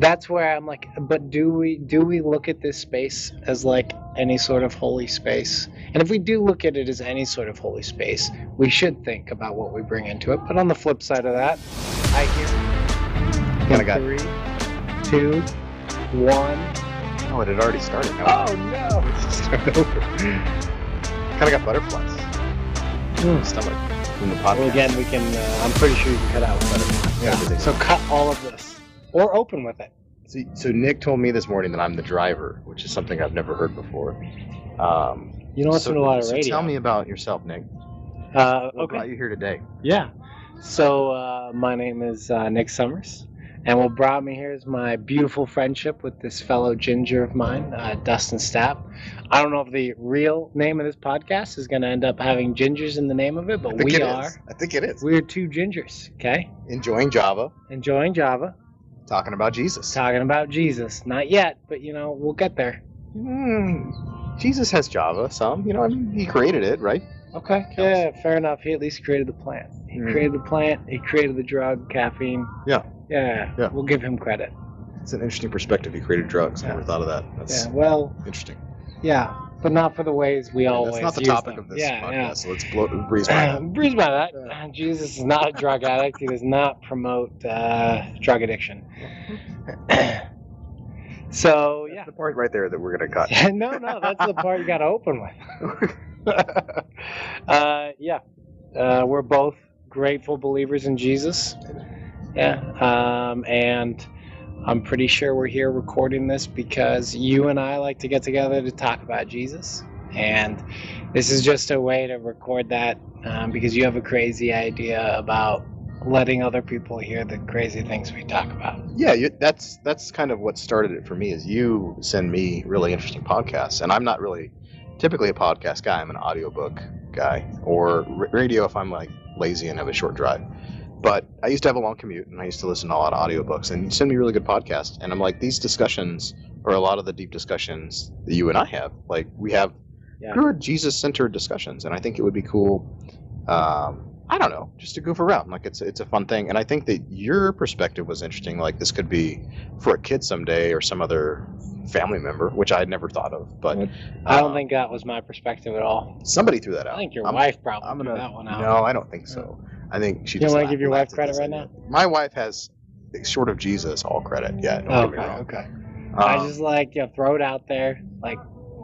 that's where I'm like, but do we do we look at this space as like any sort of holy space? And if we do look at it as any sort of holy space, we should think about what we bring into it. But on the flip side of that, I hear Kinda got- three, two, one. Oh, it had already started. Now Oh no! start over. kind of got butterflies the stomach from the podcast. Well, again, we can. Uh, I'm pretty sure you can cut out butterfly. Yeah. So cut all of this, or open with it. So, so Nick told me this morning that I'm the driver, which is something I've never heard before. Um, You don't listen so, to a lot of so radio. tell me about yourself, Nick. Uh, What okay. brought you here today? Yeah. So uh, my name is uh, Nick Summers, and what brought me here is my beautiful friendship with this fellow ginger of mine, uh, Dustin Stapp. I don't know if the real name of this podcast is going to end up having gingers in the name of it, but we it is. are. I think it is. We're two gingers, okay? Enjoying Java, Enjoying Java, talking about Jesus. talking about Jesus. Not yet, but you know we'll get there. Hmm, Jesus has Java, some. You know, I mean, he created it, right? Okay. Yeah, fair enough. He at least created the plant. He Mhm. created the plant. He created the drug, caffeine. Yeah. Yeah. Yeah. We'll give him credit. It's an interesting perspective. He created drugs. I never thought of that. That's Yeah. Well, interesting. Yeah, but not for the ways we always. That's not the topic them. of this yeah, podcast, so let's blow, breeze by Yeah. that. Breeze by that. Yeah. Jesus is not a drug addict. He does not promote uh, drug addiction. so yeah, The part right there that we're gonna cut. no, no, that's the part you got to open with. uh, yeah, uh, we're both grateful believers in Jesus. Yeah, um, and I'm pretty sure we're here recording this because you and I like to get together to talk about Jesus. And this is just a way to record that um, because you have a crazy idea about letting other people hear the crazy things we talk about. Yeah, you, that's that's kind of what started it for me. Is you send me really interesting podcasts, and I'm not really typically a podcast guy. I'm an audiobook guy, or radio if I'm like lazy and have a short drive. But I used to have a long commute, and I used to listen to a lot of audiobooks, and you send me really good podcasts, and I'm like, these discussions are a lot of the deep discussions that you and I have. Like we have Yeah. good Jesus-centered discussions, and I think it would be cool. Um, I don't know, just to goof around. Like it's it's a fun thing, and I think that your perspective was interesting. Like this could be for a kid someday or some other family member, which I had never thought of. But I don't uh, think that was my perspective at all. somebody threw that out. I think your I'm- wife probably I'm threw gave that one out. No, I don't think so. I think she. You just wanna give your wife credit right now. My wife has, short of Jesus, all credit. Yeah, don't Okay, get me wrong. okay. I Um, just like you know, throw it out there. Like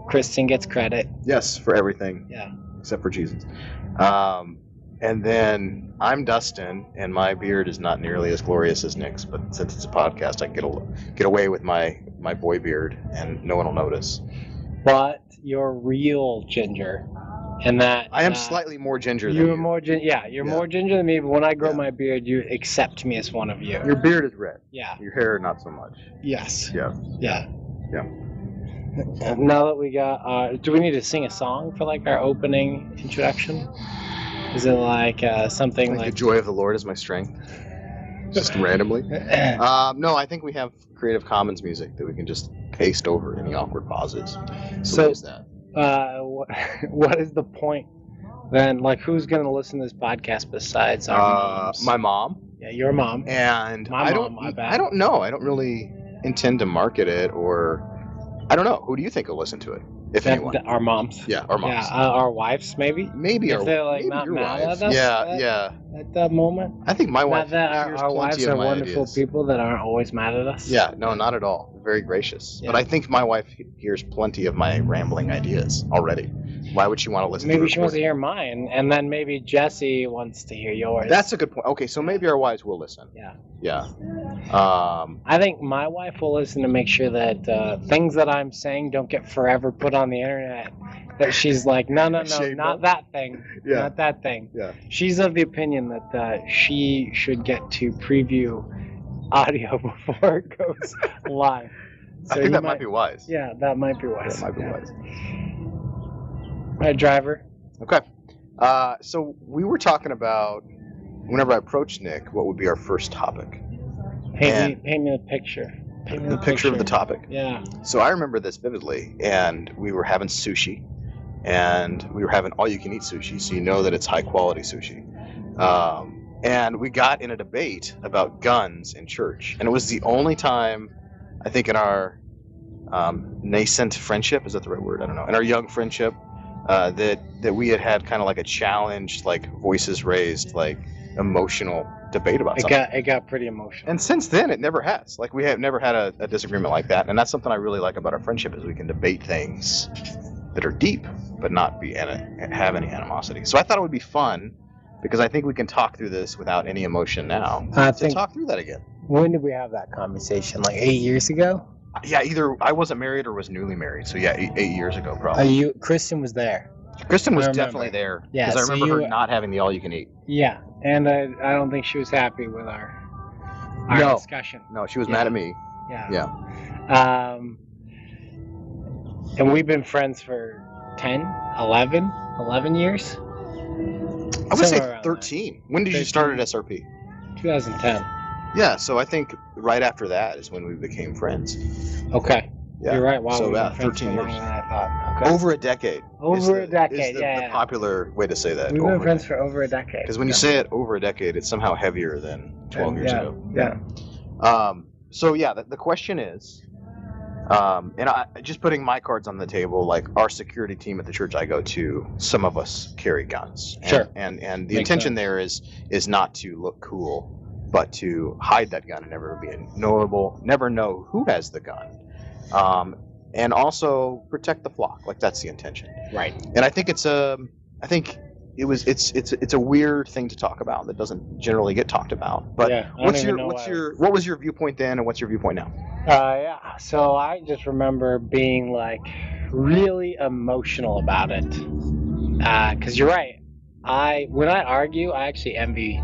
Kristen gets credit. yes for everything. Yeah. except for Jesus. Um, and then I'm Dustin, and my beard is not nearly as glorious as Nick's. But since it's a podcast, I can get a, get away with my my boy beard, and no one will notice. But you're real ginger, and that I am uh, slightly more ginger than You're you. more ginger. yeah, you're Yeah. more ginger than me. But when I grow Yeah. my beard, you accept me as one of you. Your beard is red. yeah. Your hair, not so much. Yes. Yeah. Yeah. Yeah. Now that we got, uh, do we need to sing a song for like our opening introduction? Is it like uh, something Like, like? the joy of the Lord is my strength. Just randomly. Um, no, I think we have Creative Commons music that we can just paste over any awkward pauses. So, So- what is that? uh, what, what is the point then? Like, who's gonna listen to this podcast besides our Uh, moms? my mom. yeah, your mom. and My I mom, don't, my bad. I don't know. I don't really intend to market it, or I don't know. Who do you think will listen to it, if That- anyone? that- our moms. yeah, our moms. Yeah, uh, our wives maybe maybe if our, they're, like, maybe not your mad at wives. us, Yeah, that- yeah. at that moment. I think my wife Not that our, hears our plenty wives of are my wonderful ideas. people that aren't always mad at us. Yeah, no, not at all. Very gracious. Yeah. But I think my wife hears plenty of my rambling ideas already. Why would she want to listen? Maybe to she wants to hear mine, and then maybe Jesse wants to hear yours. That's a good point. Okay, so maybe our wives will listen. yeah. Yeah. Um, I think my wife will listen to make sure that uh, things that I'm saying don't get forever put on the internet. That she's like, no, no, no, not that thing, Yeah. not that thing. Yeah. She's of the opinion that uh, she should get to preview audio before it goes live. I think that might, be wise. Yeah, that might be wise. That might be Yeah. wise. Right, driver. Okay. Uh, so we were talking about whenever I approached Nick, what would be our first topic? Paint me, paint me the picture. Paint me The picture of the topic. Yeah. So I remember this vividly, and we were having sushi, and we were having all-you-can-eat sushi, so you know that it's high-quality sushi. Um, and we got in a debate about guns in church, and it was the only time I think in our um, nascent friendship is that the right word? I don't know. In our young friendship, uh, that that we had had kind of like a challenged, like voices raised, like emotional debate about It something. got it got pretty emotional. And since then, it never has. Like we have never had a, a disagreement like that, and that's something I really like about our friendship is we can debate things that are deep, but not be ani- have any animosity. So I thought it would be fun because I think we can talk through this without any emotion now. I To think talk through that again. when did we have that conversation? Like eight years ago. Yeah, either I wasn't married or was newly married. So yeah, eight, eight years ago Uh, probably. you Kristen was there. Kristen was definitely there. Yeah, because I so remember you- her not having the all you can eat. Yeah, and I, I don't think she was happy with our our No. discussion. No, she was Yeah. mad at me. Yeah. Yeah. Um, and we've been friends for 10, 11, 11 years. I would say Somewhere around 13. When did you start at SRP? 2010. Yeah, so I think right after that is when we became friends. Okay. Yeah. You're right. Wow. So about 13 years. longer than I thought. Okay. Over a decade. Over the- a decade. Is the, yeah. the yeah. popular way to say that. We've been friends for over a decade. Because when you say it over a decade, it's somehow heavier than 12 And years yeah, ago. Yeah. Um, so yeah, the, the question is, um, and I just putting my cards on the table. Like our security team at the church I go to, some of us carry guns. And, Sure. And and the Makes intention sense. there is is not to look cool, but to hide that gun and never be knowable, never know who has the gun, um, and also protect the flock. Like that's the intention. Right. And I think it's a, I think it was it's it's it's a weird thing to talk about that doesn't generally get talked about. But yeah, what's your what's your what was your viewpoint then, and what's your viewpoint now? Uh, yeah. So I just remember being like really emotional about it. Because you're right. I when I argue, I actually envy.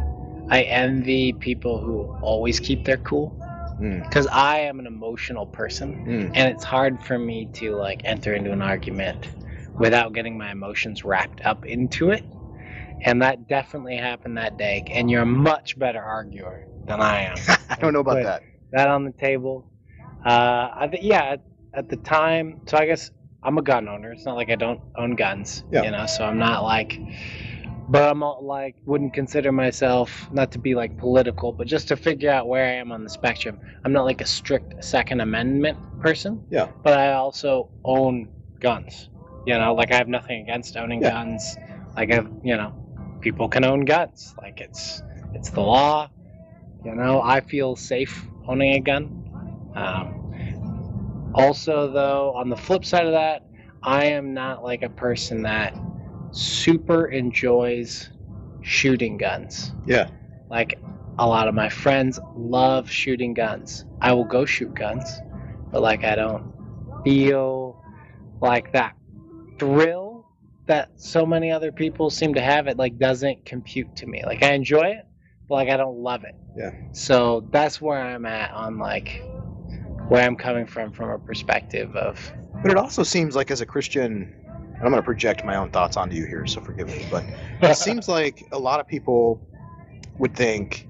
I envy people who always keep their cool. Mm. Because I am an emotional person, Mm. and it's hard for me to like enter into an argument without getting my emotions wrapped up into it. And that definitely happened that day. And you're a much better arguer than I am. I don't know about that. that on the table. Uh, I th- yeah, at, at the time, so I guess I'm a gun owner. It's not like I don't own guns, Yeah. you know. So I'm not like, but I'm not like wouldn't consider myself not to be like political, but just to figure out where I am on the spectrum. I'm not like a strict Second Amendment person. Yeah. But I also own guns. You know, like I have nothing against owning Yeah. guns. Like I, have, you know, people can own guns. Like it's it's the law. You know, I feel safe owning a gun. Um, also, though, on the flip side of that, I am not like a person that super enjoys shooting guns. Yeah. Like a lot of my friends love shooting guns. I will go shoot guns, but like I don't feel like that thrill that so many other people seem to have it like doesn't compute to me. Like I enjoy it, but like I don't love it. Yeah. So that's where I'm at on like where I'm coming from from a perspective of But it also seems like as a Christian, and I'm going to project my own thoughts onto you here, so forgive me, but it seems like a lot of people would think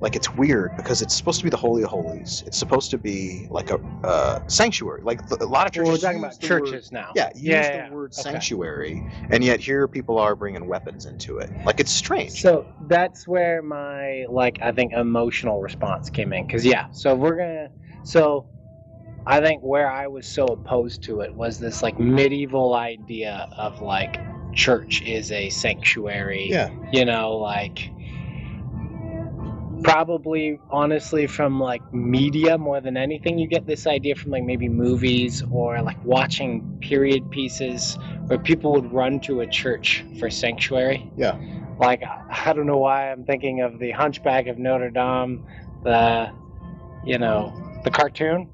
like it's weird because it's supposed to be the holy of holies. It's supposed to be like a uh, sanctuary. Like the, a lot of churches. Well, we're talking about the word- churches now. yeah, use Yeah, the yeah, word okay. sanctuary, and yet here people are bringing weapons into it. Like it's strange. So that's where my like I think emotional response came in because yeah. So we're gonna so I think where I was so opposed to it was this like medieval idea of like church is a sanctuary. yeah, You know, like probably honestly from like media more than anything you get this idea from like maybe movies or like watching period pieces where people would run to a church for sanctuary Yeah. like i don't know why i'm thinking of the hunchback of notre dame the you know the cartoon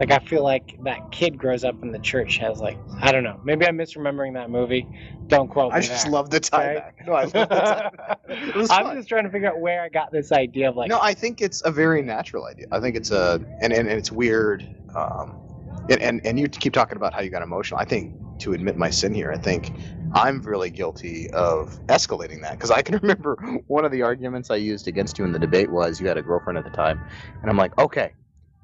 like i feel like that kid grows up in the church has like i don't know maybe i'm misremembering that movie don't quote me I just love the tie Okay. back. No, I love the tie back. I'm fun. just trying to figure out where I got this idea of like. no, I think it's a very natural idea. I think it's a and and, and it's weird. Um, and, and and you keep talking about how you got emotional. I think to admit my sin here, I think I'm really guilty of escalating that because I can remember one of the arguments I used against you in the debate was you had a girlfriend at the time, and I'm like, okay,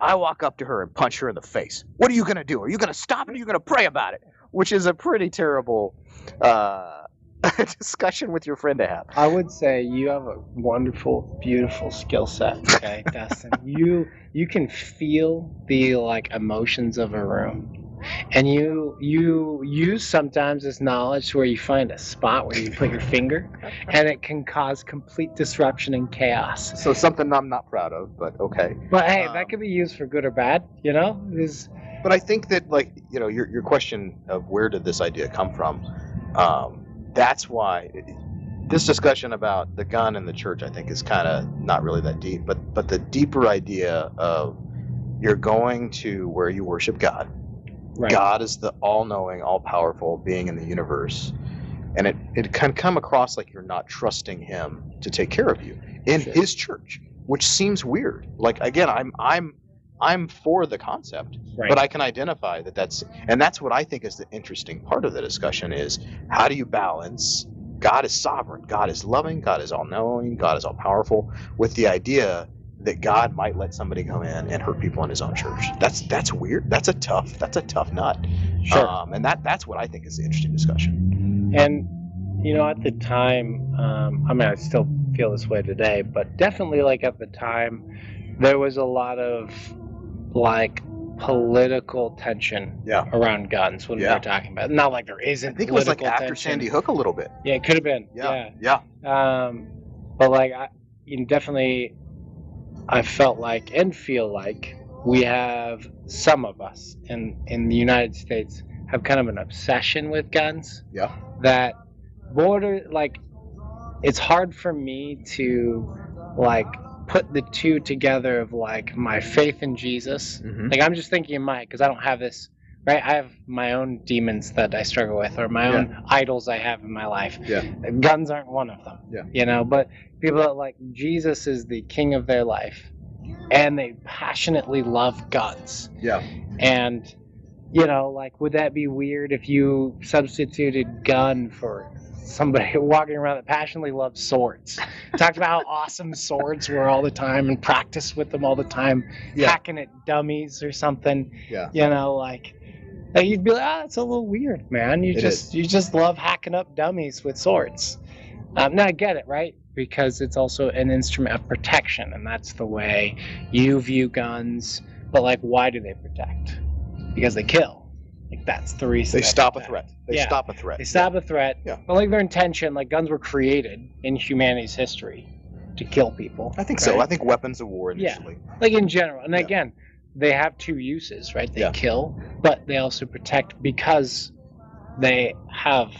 I walk up to her and punch her in the face. What are you gonna do? Are you gonna stop it? Or are you gonna pray about it? Which is a pretty terrible. Uh, discussion with your friend to have. I would say you have a wonderful, beautiful skill set, okay, Dustin. You you can feel the like emotions of a room. And you you use sometimes this knowledge where you find a spot where you put your finger and it can cause complete disruption and chaos. So something I'm not proud of, but okay. But hey, Um, that could be used for good or bad, you know? Is But I think that, like, you know, your, your question of where did this idea come from, um, that's why this discussion about the gun and the church, I think, is kind of not really that deep. But but the deeper idea of you're going to where you worship God. Right. God is the all-knowing, all-powerful being in the universe, and it it can come across like you're not trusting Him to take care of you in Sure. His church, which seems weird. Like again, I'm I'm I'm for the concept, Right. but I can identify that that's and that's what I think is the interesting part of the discussion is how do you balance God is sovereign, God is loving, God is all-knowing, God is all-powerful, with the idea that God might let somebody come in and hurt people in His own church. That's that's weird. That's a tough. That's a tough nut. Sure. Um, and that that's what I think is the interesting discussion. And you know, at the time, um, I mean, I still feel this way today, but definitely, like at the time, there was a lot of like political tension Yeah. around guns when we Yeah. were talking about. it. Not like there isn't. I think it was like after tension. Sandy Hook a little bit. Yeah, it could have been. Yeah. Yeah. Yeah. Um, but like, I you know, definitely, I felt like and feel like we have some of us in in the United States have kind of an obsession with guns Yeah. that border like it's hard for me to like put the two together of like my faith in Jesus. Mhm. Like I'm just thinking of my because I don't have this right. I have my own demons that I struggle with, or my own idols I have in my life. Yeah. Guns aren't one of them. Yeah. You know, but people that like Jesus is the king of their life, and they passionately love guns. Yeah. And you know, like, would that be weird if you substituted gun for somebody walking around that passionately loves swords? Talked about how awesome swords were all the time and practice with them all the time, Yeah. hacking at dummies or something. Yeah. You know, like. Like you'd be like, ah, it's a little weird, man. You It just you just love hacking up dummies with swords. Um, now I get it, right? Because it's also an instrument of protection, and that's the way you view guns. But like, why do they protect? Because they kill. Like that's the reason. They stop a threat. They Yeah. stop a threat. They stop a threat. Yeah. But like their intention, like guns were created in humanity's history to kill people. I think so. I think weapons of war initially. Yeah. like in general. And Yeah. again, they have two uses, right? They Yeah. kill, but they also protect because they have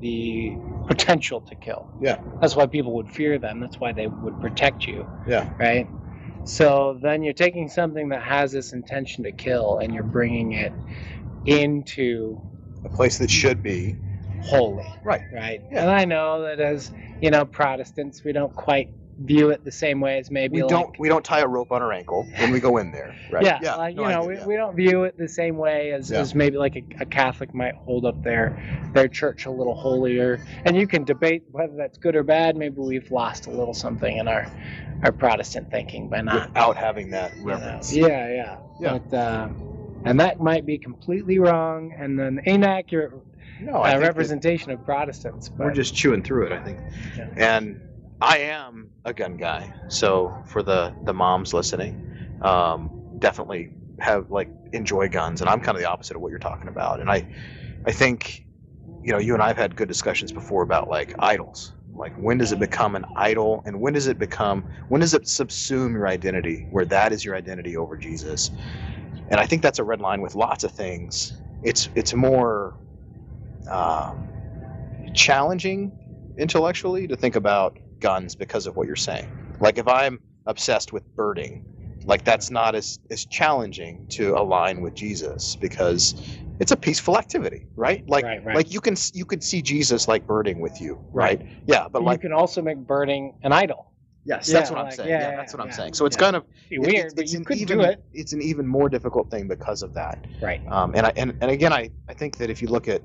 the potential to kill. Yeah. That's why people would fear them. That's why they would protect you, Yeah. right? So then you're taking something that has this intention to kill and you're bringing it into A place that should be holy, right. right? Yeah. And I know that as, you know, Protestants, we don't quite view it the same way as maybe We like don't we don't tie a rope on our ankle when we go in there. Right. Yeah, like, no, you I know, get we, that. we don't view it the same way as, Yeah. as maybe like a, a Catholic might hold up their their church a little holier. And you can debate whether that's good or bad. Maybe we've lost a little something in our our Protestant thinking by not. without having that you know. Yeah, yeah. Yeah. But uh, and that might be completely wrong and an inaccurate No, uh, representation of Protestants. But We're just chewing through it, I think. Yeah. And I am a gun guy, so for the the moms listening, um, definitely have like enjoy guns, and I'm kind of the opposite of what you're talking about. And I, I think, you know, you and I've had good discussions before about like idols. Like when does it become an idol, and when does it become when does it subsume your identity, where that is your identity over Jesus? And I think that's a red line with lots of things. It's it's more um, challenging intellectually to think about guns because of what you're saying. Like if I'm obsessed with birding, like that's not as as challenging to align with Jesus because it's a peaceful activity, right? Like Right, right. like you can you could see Jesus like birding with you, right? Yeah, but you like you can also make birding an idol. yes, Yeah, that's what I'm saying. yeah, Yeah, yeah, that's what I'm saying. So it's kind of it- weird, it's, but you could even, do it. It's an even more difficult thing because of that. Right. Um, and I and, and again, I, I think that if you look at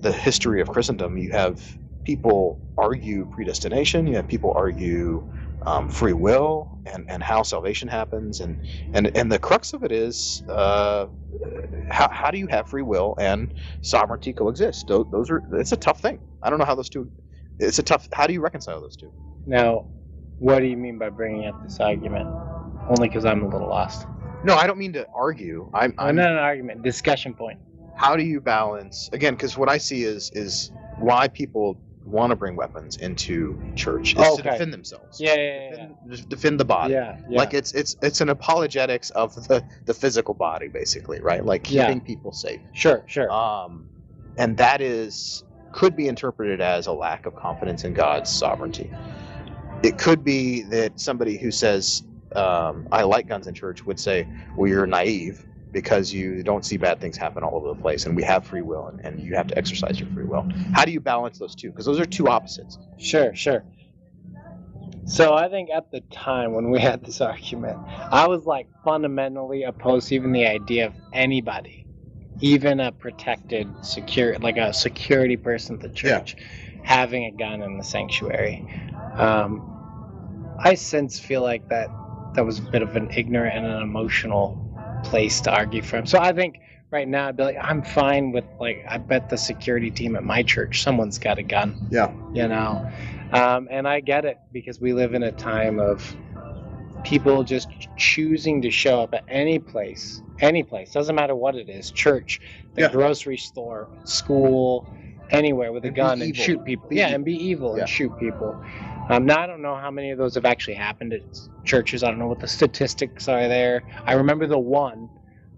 the history of Christendom, you have people argue predestination. You have people argue um, free will and, and how salvation happens and, and and the crux of it is uh, how, how do you have free will and sovereignty coexist those, those are it's a tough thing i don't know how those two it's a tough how do you reconcile those two Now, what do you mean by bringing up this argument? Only because I'm a little lost. no i don't mean to argue i'm, I'm I'm not an argument, discussion point. how do you balance again because what i see is is why people want to bring weapons into church is to defend themselves Yeah, yeah, yeah. defend, just defend the body Yeah, yeah. like it's it's it's an apologetics of the the physical body basically right like Yeah. keeping people safe sure, sure. um and that is could be interpreted as a lack of confidence in god's sovereignty it could be that somebody who says um, i like guns in church would say well you're naive because you don't see bad things happen all over the place and we have free will and, and you have to exercise your free will how do you balance those two because those are two opposites Sure, sure. So I think at the time when we had this argument, I was like fundamentally opposed to even the idea of anybody, even a protected secure like a security person at the church, having a gun in the sanctuary. Um, I since feel like that that was a bit of an ignorant and an emotional place to argue from. So I think right now I'd be like, I'm fine with like I bet the security team at my church someone's got a gun yeah you know um, and i get it because we live in a time of people just choosing to show up at any place any place doesn't matter what it is church the Yeah. grocery store school anywhere with a And gun and shoot people Be yeah evil. and be evil Yeah. and shoot people um, now i don't know how many of those have actually happened at churches i don't know what the statistics are there i remember the one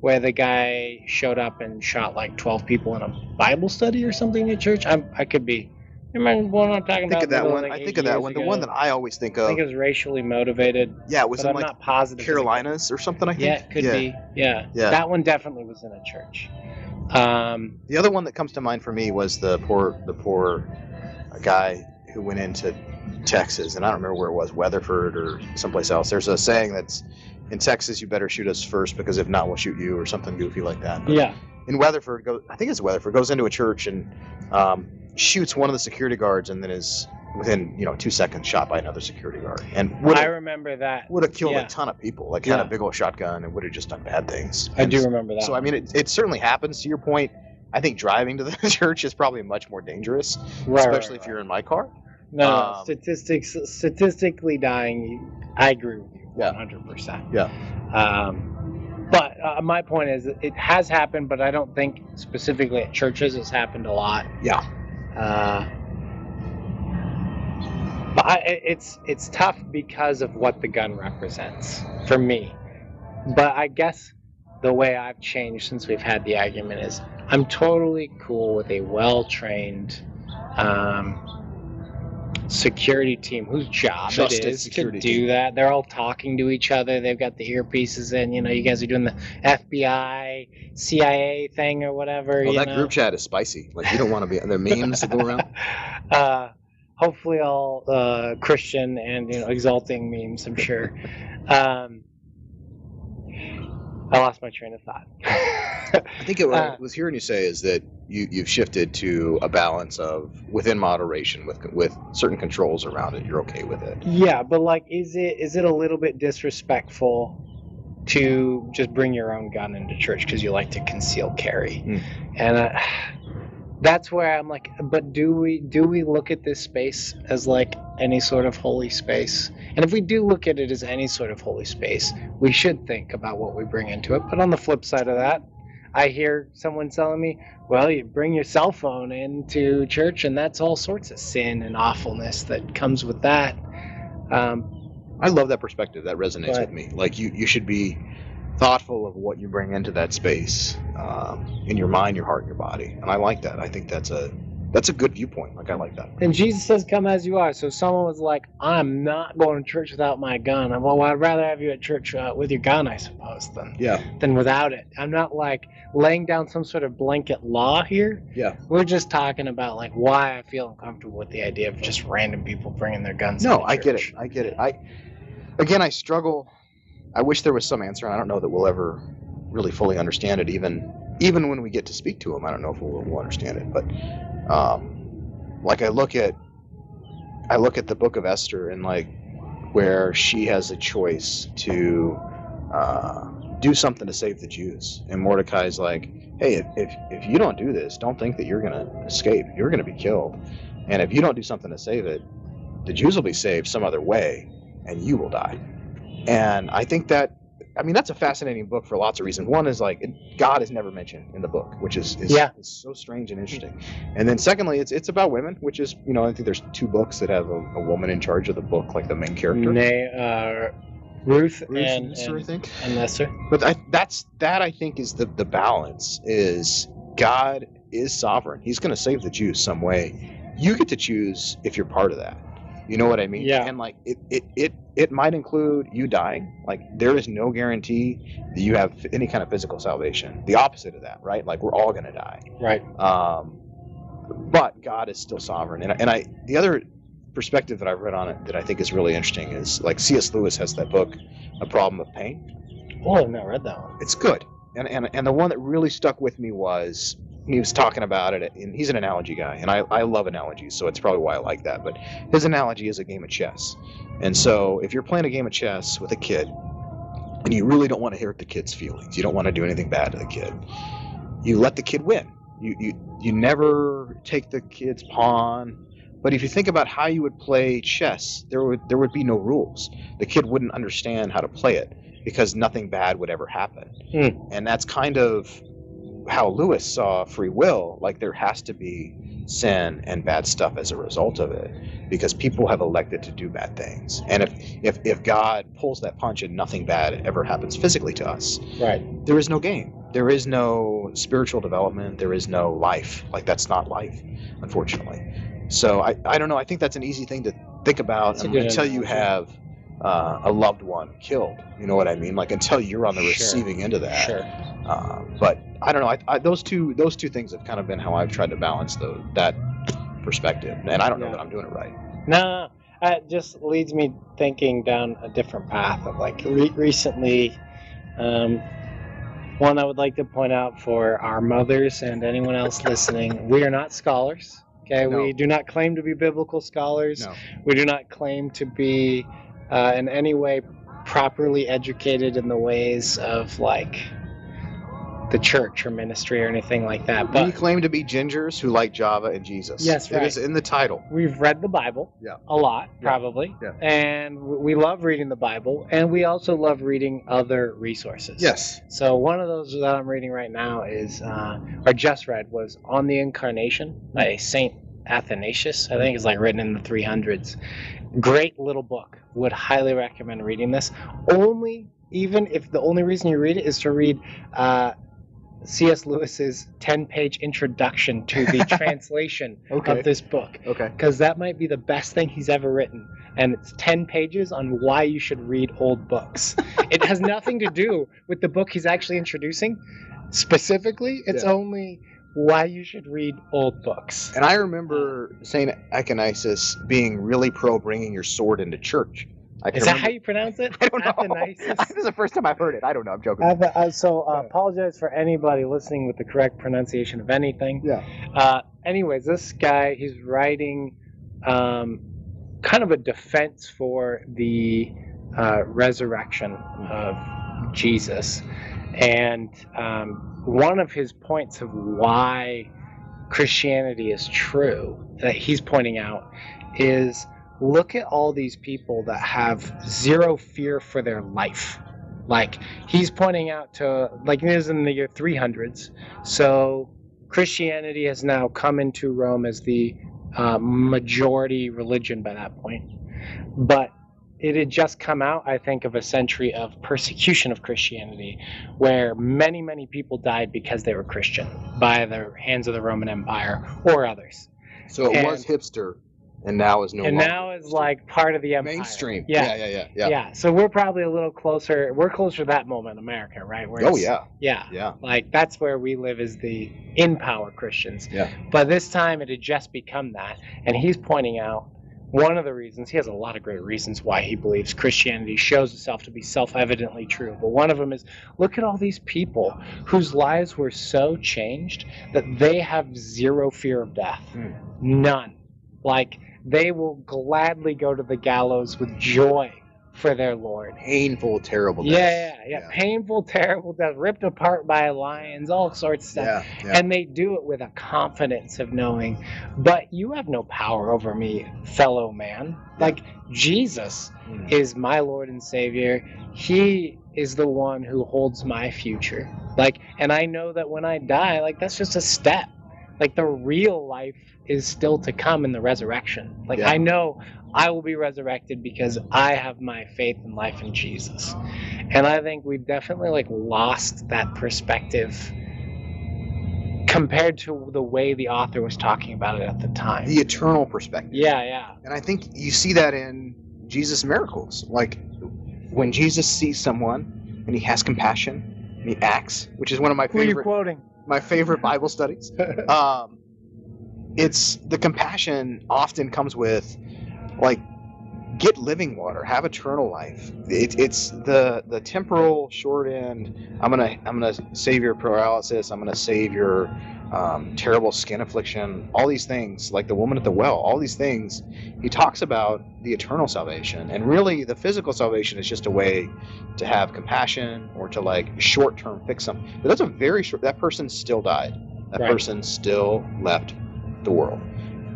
where the guy showed up and shot like 12 people in a bible study or something at church I'm, i could be remember what i'm talking think about of that one like, i think of that one the one that i always think of. I think it was racially motivated, yeah it was in I'm like not positive. carolinas or something i think Yeah, it could be. Yeah. Yeah. That one definitely was in a church. Um, The other one that comes to mind for me was the poor the poor guy who went into Texas, and I don't remember where it was, Weatherford or someplace else. There's a saying that's in Texas, you better shoot us first because if not, we'll shoot you, or something goofy like that. But yeah. In Weatherford, I think it's Weatherford, goes into a church and um, shoots one of the security guards, and then is within you know two seconds shot by another security guard, and would I remember that. would have killed yeah. a ton of people. Like had Yeah. a big old shotgun and would have just done bad things. I And do remember that. so I mean, it, it certainly happens. To your point, I think driving to the church is probably much more dangerous, Right, right, especially if you're in my car. No, um, statistics, statistically dying, I agree with you Yeah. 100%. Yeah. Um, but uh, my point is, it has happened, but I don't think specifically at churches it's happened a lot. Yeah. Uh, but I, it's it's tough because of what the gun represents for me. But I guess the way I've changed since we've had the argument is I'm totally cool with a well-trained um, security team whose job Trusted it is to do team. that. They're all talking to each other. They've got the earpieces in. You know, you guys are doing the FBI, CIA thing or whatever. Well, you that know? group chat is spicy. Like you don't want to be. There memes that go around. uh, hopefully all uh, Christian and you know exalting memes. I'm sure. Um, I lost my train of thought. I think it, what I was hearing you say is that you you've shifted to a balance of within moderation with with certain controls around it. You're okay with it. yeah, but like, is it is it a little bit disrespectful to just bring your own gun into church because you like to conceal carry? Hmm. And uh, that's where I'm like, but do we do we look at this space as like any sort of holy space? And if we do look at it as any sort of holy space, we should think about what we bring into it. But on the flip side of that, I hear someone telling me, well, you bring your cell phone into church, and that's all sorts of sin and awfulness that comes with that. Um, I love that perspective. That resonates But- with me. Like you you should be thoughtful of what you bring into that space um, in your mind, your heart, and your body. And I like that. I think that's a that's a good viewpoint. Like I like that. and Jesus says, "Come as you are." So if someone was like, "I'm not going to church without my gun," I'm, well, I'd rather have you at church uh, with your gun, I suppose, than Yeah. than without it. I'm not like laying down some sort of blanket law here. Yeah. We're just talking about like why I feel uncomfortable with the idea of just random people bringing their guns. No, I get it. I get it. I again, I struggle. I wish there was some answer. I don't know that we'll ever really fully understand it. Even even when we get to speak to them, I don't know if we'll, we'll understand it. But um, like I look at I look at the Book of Esther and like where she has a choice to uh, do something to save the Jews. And Mordecai's like, hey, if, if, if you don't do this, don't think that you're going to escape. You're going to be killed. And if you don't do something to save it, the Jews will be saved some other way, and you will die. And I think that, I mean, that's a fascinating book for lots of reasons. One is like God is never mentioned in the book, which is, is, Yeah. is so strange and interesting. And then secondly, it's it's about women, which is you know I think there's two books that have a, a woman in charge of the book, like the main character. Nay, uh, Ruth, Ruth and, Esther, I think. and Esther. But I, that's that I think is the the balance is God is sovereign. He's going to save the Jews some way. You get to choose if you're part of that. You know what I mean? Yeah. And like it it it it might include you dying. Like there is no guarantee that you have any kind of physical salvation. The opposite of that, right? Like we're all going to die. Right. Um, but God is still sovereign. And, and I, the other perspective that I've read on it that I think is really interesting is like C.S. Lewis has that book, A Problem of Pain. Oh, I've not read that one. It's good. And, and, and the one that really stuck with me was he was talking about it, and he's an analogy guy, and I, I love analogies, so it's probably why I like that. But his analogy is a game of chess. And so if you're playing a game of chess with a kid, and you really don't want to hurt the kid's feelings, you don't want to do anything bad to the kid, you let the kid win. You, you, you never take the kid's pawn. But if you think about how you would play chess, there would there would be no rules. The kid wouldn't understand how to play it because nothing bad would ever happen. Hmm. And that's kind of how Lewis saw free will. Like there has to be sin and bad stuff as a result of it because people have elected to do bad things. And if if if God pulls that punch and nothing bad ever happens physically to us, Right. there is no game. There is no spiritual development. There is no life. Like that's not life, unfortunately. So I, I don't know. I think that's an easy thing to think about That's a good until you have uh, a loved one killed. You know what I mean? Like until you're on the Sure. receiving end of that. Sure. Uh, but I don't know. I, I, those two those two things have kind of been how I've tried to balance the, that perspective. And I don't know that I'm doing it right. No, it just leads me thinking down a different path of like re- recently. Um, one I would like to point out for our mothers and anyone else listening: we are not scholars. Okay, No. we do not claim to be biblical scholars. No. We do not claim to be uh, in any way properly educated in the ways of like the church or ministry or anything like that. But we claim to be gingers who like Java and Jesus. Yes, It right. is in the title. we've read the Bible Yeah. a lot, Yeah. probably. Yeah. And we love reading the Bible, and we also love reading other resources. Yes. So one of those that I'm reading right now is, uh, or just read, was On the Incarnation by Saint Athanasius. I think it's like written in the 300s. Great little book. Would highly recommend reading this. Only, even if the only reason you read it is to read uh, C.S. Lewis's 10-page introduction to the translation Okay. of this book Okay. because that might be the best thing he's ever written. And it's 10 pages on why you should read old books. it has nothing to do with the book he's actually introducing specifically, it's Yeah. only why you should read old books. And I remember Saint Athanasius being really pro bringing your sword into church. I can Is that remember- how you pronounce it? I don't know. Athanasius? this is the first time I've heard it. I don't know. I'm joking. Ath- uh, so uh, Yeah. apologize for anybody listening with the correct pronunciation of anything. yeah. Uh, anyways, this guy, he's writing um, kind of a defense for the uh, resurrection of Jesus. And um, one of his points of why Christianity is true that he's pointing out is look at all these people that have zero fear for their life. Like he's pointing out to, like it is in the year 300s. So Christianity has now come into Rome as the uh, majority religion by that point. But it had just come out, I think, of a century of persecution of Christianity, where many, many people died because they were Christian by the hands of the Roman Empire or others. So it And- was hipster, and now is no and now is like part of the empire. mainstream. Yeah. Yeah. Yeah. Yeah. Yeah. So we're probably a little closer. We're closer to that moment in America, right? Where Oh yeah. Yeah. Yeah. Like that's where we live as the in power Christians. Yeah. But this time it had just become that. And he's pointing out one of the reasons, he has a lot of great reasons why he believes Christianity shows itself to be self evidently true. But one of them is look at all these people whose lives were so changed that they have zero fear of death. Hmm. None. Like they will gladly go to the gallows with joy for their Lord. Painful, terrible. Yeah, death. yeah, yeah, Painful, terrible death, ripped apart by lions, all sorts of stuff. Yeah, yeah. And they do it with a confidence of knowing, but you have no power over me, fellow man. Like Jesus Mm. is my Lord and Savior. He is the one who holds my future. Like, and I know that when I die, like, that's just a step. Like, the real life is still to come in the resurrection. Like, Yeah. I know I will be resurrected because I have my faith and life in Jesus. And I think we've definitely, like, lost that perspective compared to the way the author was talking about it at the time. the eternal perspective. Yeah, yeah. And I think you see that in Jesus' miracles. Like when Jesus sees someone and he has compassion and he acts, which is one of my favorite. Who are you favorite quoting? My favorite Bible studies. Um, it's the compassion often comes with like get living water, have eternal life. It, it's the the temporal short end. I'm gonna I'm gonna save your paralysis. I'm gonna save your um, terrible skin affliction. All these things, like the woman at the well, all these things. He talks about the eternal salvation, and really the physical salvation is just a way to have compassion or to like short term fix something. But that's a very short. That person still died. That Right. person still left the world,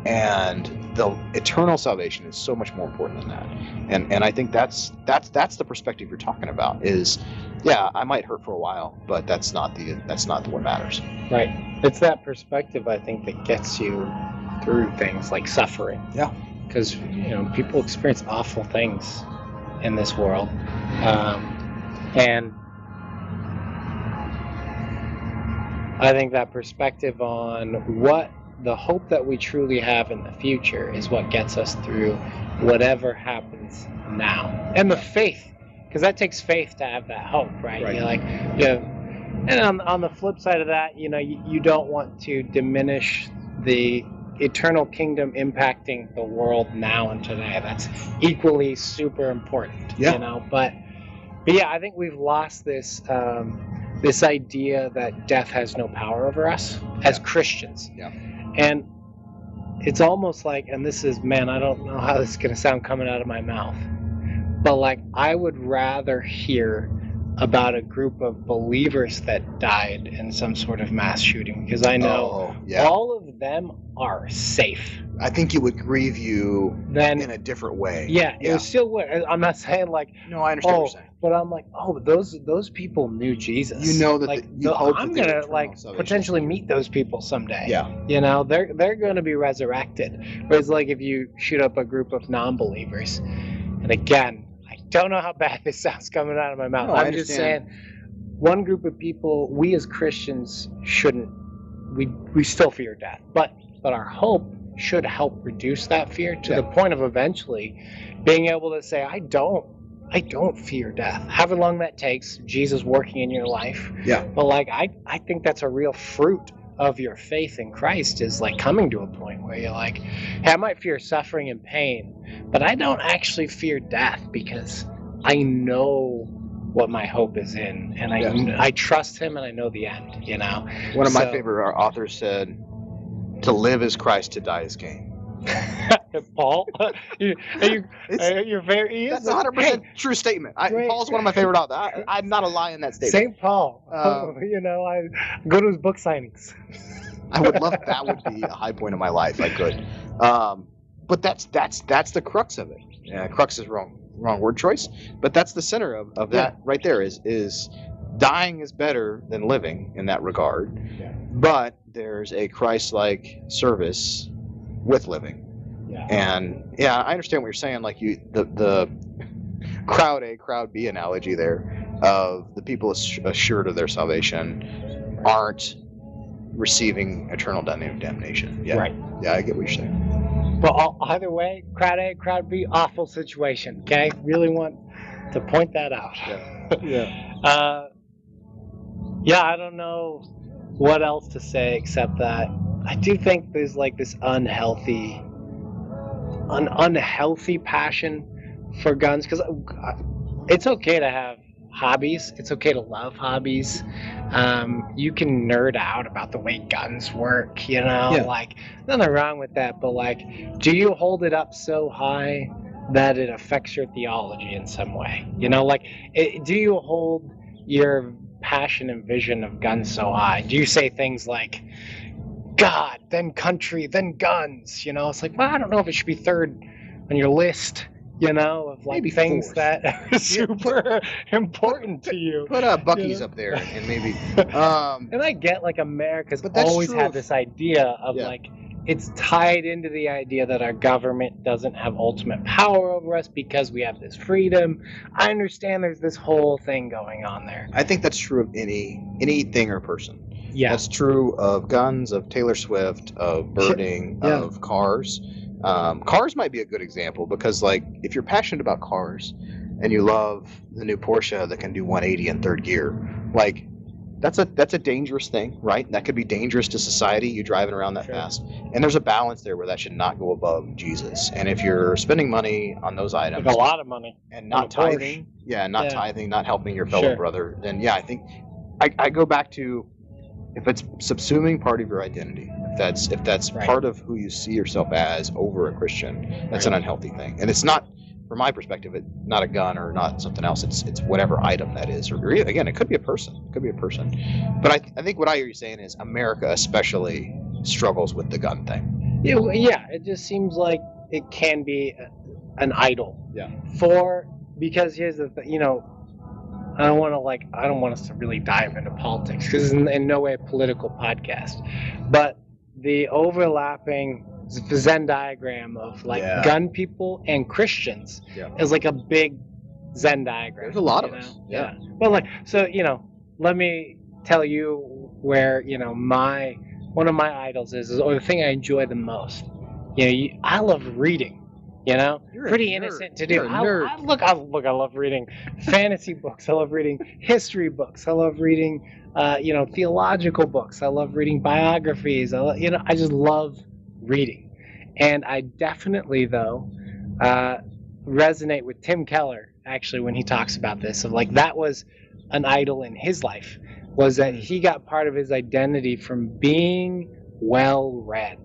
and the eternal salvation is so much more important than that. And and I think that's that's that's the perspective you're talking about. Is yeah, I might hurt for a while, but that's not the that's not what matters. Right. It's that perspective I think that gets you through things like suffering. Yeah. Because you know people experience awful things in this world, um, and I think that perspective on what the hope that we truly have in the future is what gets us through whatever happens now, and the faith, because that takes faith to have that hope, right? Right. You're like, yeah. And on, on the flip side of that, you know, you, you don't want to diminish the eternal kingdom impacting the world now and today. That's equally super important, Yeah. you know. But, but yeah, I think we've lost this um, this idea that death has no power over us as Yeah. Christians. Yeah. And it's almost like, and this is, man, I don't know how this is going to sound coming out of my mouth, but like, I would rather hear about a group of believers that died in some sort of mass shooting because I know Oh, yeah. all of them are safe. I think it would grieve you Then, in a different way. yeah, it Yeah. was still would. I'm not saying like, No, I understand oh, what you're oh, saying. but I'm like, oh, those those people knew Jesus. You know that like, the- you the- I'm were gonna like salvation. potentially meet those people someday. Yeah. You know, they're they're going to be resurrected. Whereas, like, if you shoot up a group of non-believers, and again, I don't know how bad this sounds coming out of my mouth. No, I'm just saying, one group of people, we as Christians shouldn't. We we still fear death, but but our hope should help reduce that fear to Yeah. the point of eventually being able to say, I don't. I don't fear death. However long that takes, Jesus working in your life. Yeah. But like I, I think that's a real fruit of your faith in Christ is like coming to a point where you're like, hey, I might fear suffering and pain, but I don't actually fear death because I know what my hope is in, and I Yeah. I trust Him, and I know the end. You know. One of my favorite authors said, "To live is Christ, to die is gain." Paul, you, are very? that's a- a hundred percent true statement. I, Great. Paul's one of my favorite authors. I, I'm not a lie in that statement. St. Paul. Um, you know, I go to his book signings. I would love that. Would be a high point of my life. I could. Um, but that's that's that's the crux of it. Yeah, crux is wrong wrong word choice, but that's the center of, of that right there. Is is dying is better than living in that regard. Yeah. But there's a Christ-like service with living. Yeah. And yeah, I understand what you're saying. Like you, the the crowd A, crowd B analogy there of the people assured of their salvation aren't receiving eternal damnation. Yeah, Right. yeah, I get what you're saying. But all, either way, crowd A, crowd B, awful situation. Okay, really want to point that out. Yeah. Uh, yeah, I don't know what else to say except that I do think there's like this unhealthy, an unhealthy passion for guns because it's okay to have hobbies. It's okay to love hobbies. Um, you can nerd out about the way guns work, you know, Yeah. like nothing wrong with that. But like, do you hold it up so high that it affects your theology in some way. You know, like, it, do you hold your passion and vision of guns so high? Do you say things like, God, then country, then guns? You know, it's like, well, I don't know if it should be third on your list. You know, of like Maybe things fourth. that are super important to you. Put uh, Buc-ee's Yeah. up there and maybe. Um, And I get like America's always had this idea of Yeah. like it's tied into the idea that our government doesn't have ultimate power over us because we have this freedom. I understand there's this whole thing going on there. I think that's true of any anything or person. Yeah. That's true of guns, of Taylor Swift, of birding, Yeah. of cars. Um, cars might be a good example because, like, if you're passionate about cars and you love the new Porsche that can do 180 in third gear, like, that's a that's a dangerous thing, right? That could be dangerous to society. You driving around that Sure. fast, and there's a balance there where that should not go above Jesus. And if you're spending money on those items Like a lot of money. and not a Porsche. tithing, yeah, not Yeah. tithing, not helping your fellow Sure. brother, then yeah, I think I, I go back to if it's subsuming part of your identity, if that's if that's Right. part of who you see yourself as over a Christian, that's an unhealthy thing. And it's not from my perspective, it not a gun or not something else. It's it's whatever item that is. Or, or again, it could be a person. It could be a person. But I, I think what I hear you saying is America especially struggles with the gun thing. Yeah, well, yeah, it just seems like it can be a, an idol. Yeah. For because here's the thing, you know, I don't want to like I don't want us to really dive into politics because it's in, in no way a political podcast, but the overlapping Venn diagram of like Yeah. gun people and Christians Yeah. is like a big Zen diagram. There's a lot of know? us, yeah. Well, like so, you know, let me tell you where you know my one of my idols is, is or the thing I enjoy the most. You know, you, I love reading. You know, You're pretty innocent to do. I. I, look, I look, I love reading fantasy books. I love reading history books. I love reading, uh, you know, theological books. I love reading biographies. I, lo- you know, I just love reading, and I definitely though uh, resonate with Tim Keller actually when he talks about this of like that was an idol in his life was that he got part of his identity from being well read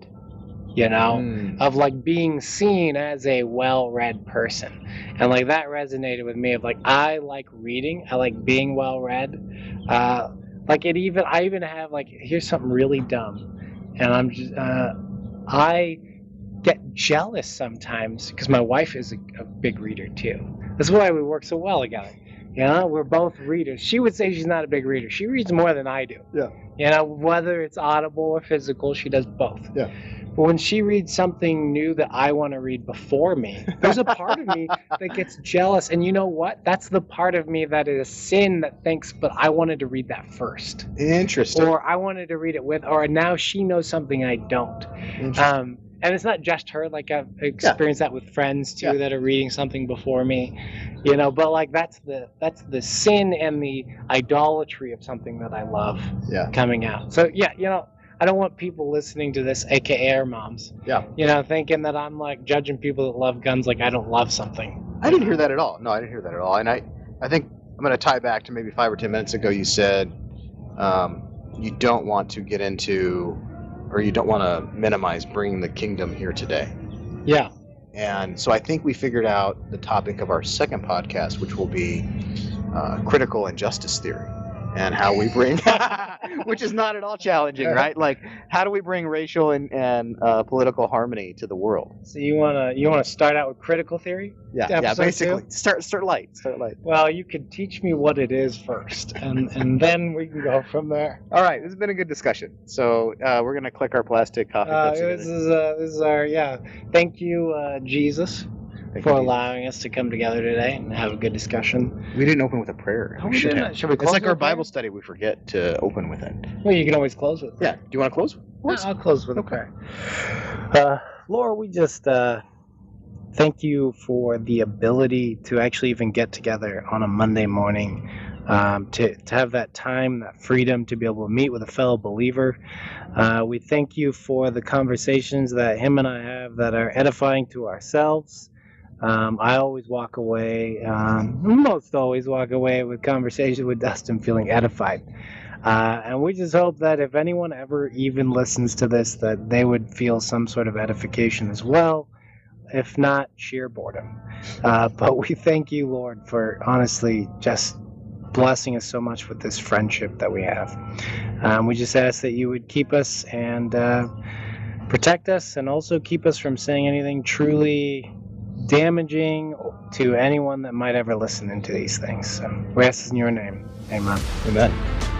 you know Mm. of like being seen as a well-read person. And like that resonated with me of like i like reading i like being well read. Uh like it even i even have like here's something really dumb and i'm just uh i get jealous sometimes because my wife is a, a big reader too. That's why we work so well together. You know we're both readers. She would say she's not a big reader. She reads more than i do. Yeah. you know whether it's audible or physical she does both. Yeah. When she reads something new that I want to read before me, there's a part of me that gets jealous. And you know what? That's the part of me that is sin that thinks, but I wanted to read that first. Interesting. Or I wanted to read it with, or now she knows something I don't. Interesting. Um, and it's not just her. Like I've experienced that with friends too Yeah. that are reading something before me, you know. But like that's the that's the sin and the idolatry of something that I love yeah. coming out. So yeah, you know, I don't want people listening to this, aka our moms. Yeah. You know, thinking that I'm like judging people that love guns like I don't love something. I didn't hear that at all. No, I didn't hear that at all. And I, I think I'm going to tie back to maybe five or ten minutes ago. You said um, you don't want to get into, or you don't want to minimize bringing the kingdom here today. Yeah. And so I think we figured out the topic of our second podcast, which will be uh, critical injustice theory and how we bring, which is not at all challenging, right? Like, how do we bring racial and, and uh, political harmony to the world? So you wanna you wanna start out with critical theory? Yeah, yeah, basically. Start start light. Start light. Well, you could teach me what it is first, and and then we can go from there. All right, this has been a good discussion. So uh, we're gonna click our plastic coffee Uh, this is uh, this is our yeah. Thank you, uh, Jesus, Thank for you, allowing us to come together today and have a good discussion. We didn't open with a prayer. Oh, we should didn't. have. Should we It's like with our a prayer? Bible study. We forget to open with it. Well, you can always close with. Yeah. Do you want to close? Yeah, I'll close with a prayer. Uh, Lord, we just uh, thank you for the ability to actually even get together on a Monday morning, um, to, to have that time, that freedom to be able to meet with a fellow believer. Uh, we thank you for the conversations that him and I have that are edifying to ourselves. Um, I always walk away, um, most always walk away with conversation with Dustin feeling edified. Uh, and we just hope that if anyone ever even listens to this, that they would feel some sort of edification as well. if not sheer boredom. Uh, but we thank you, Lord, for honestly just blessing us so much with this friendship that we have. Um, we just ask that you would keep us and uh, protect us and also keep us from saying anything truly damaging to anyone that might ever listen into these things. So we ask in your name. Amen. Amen.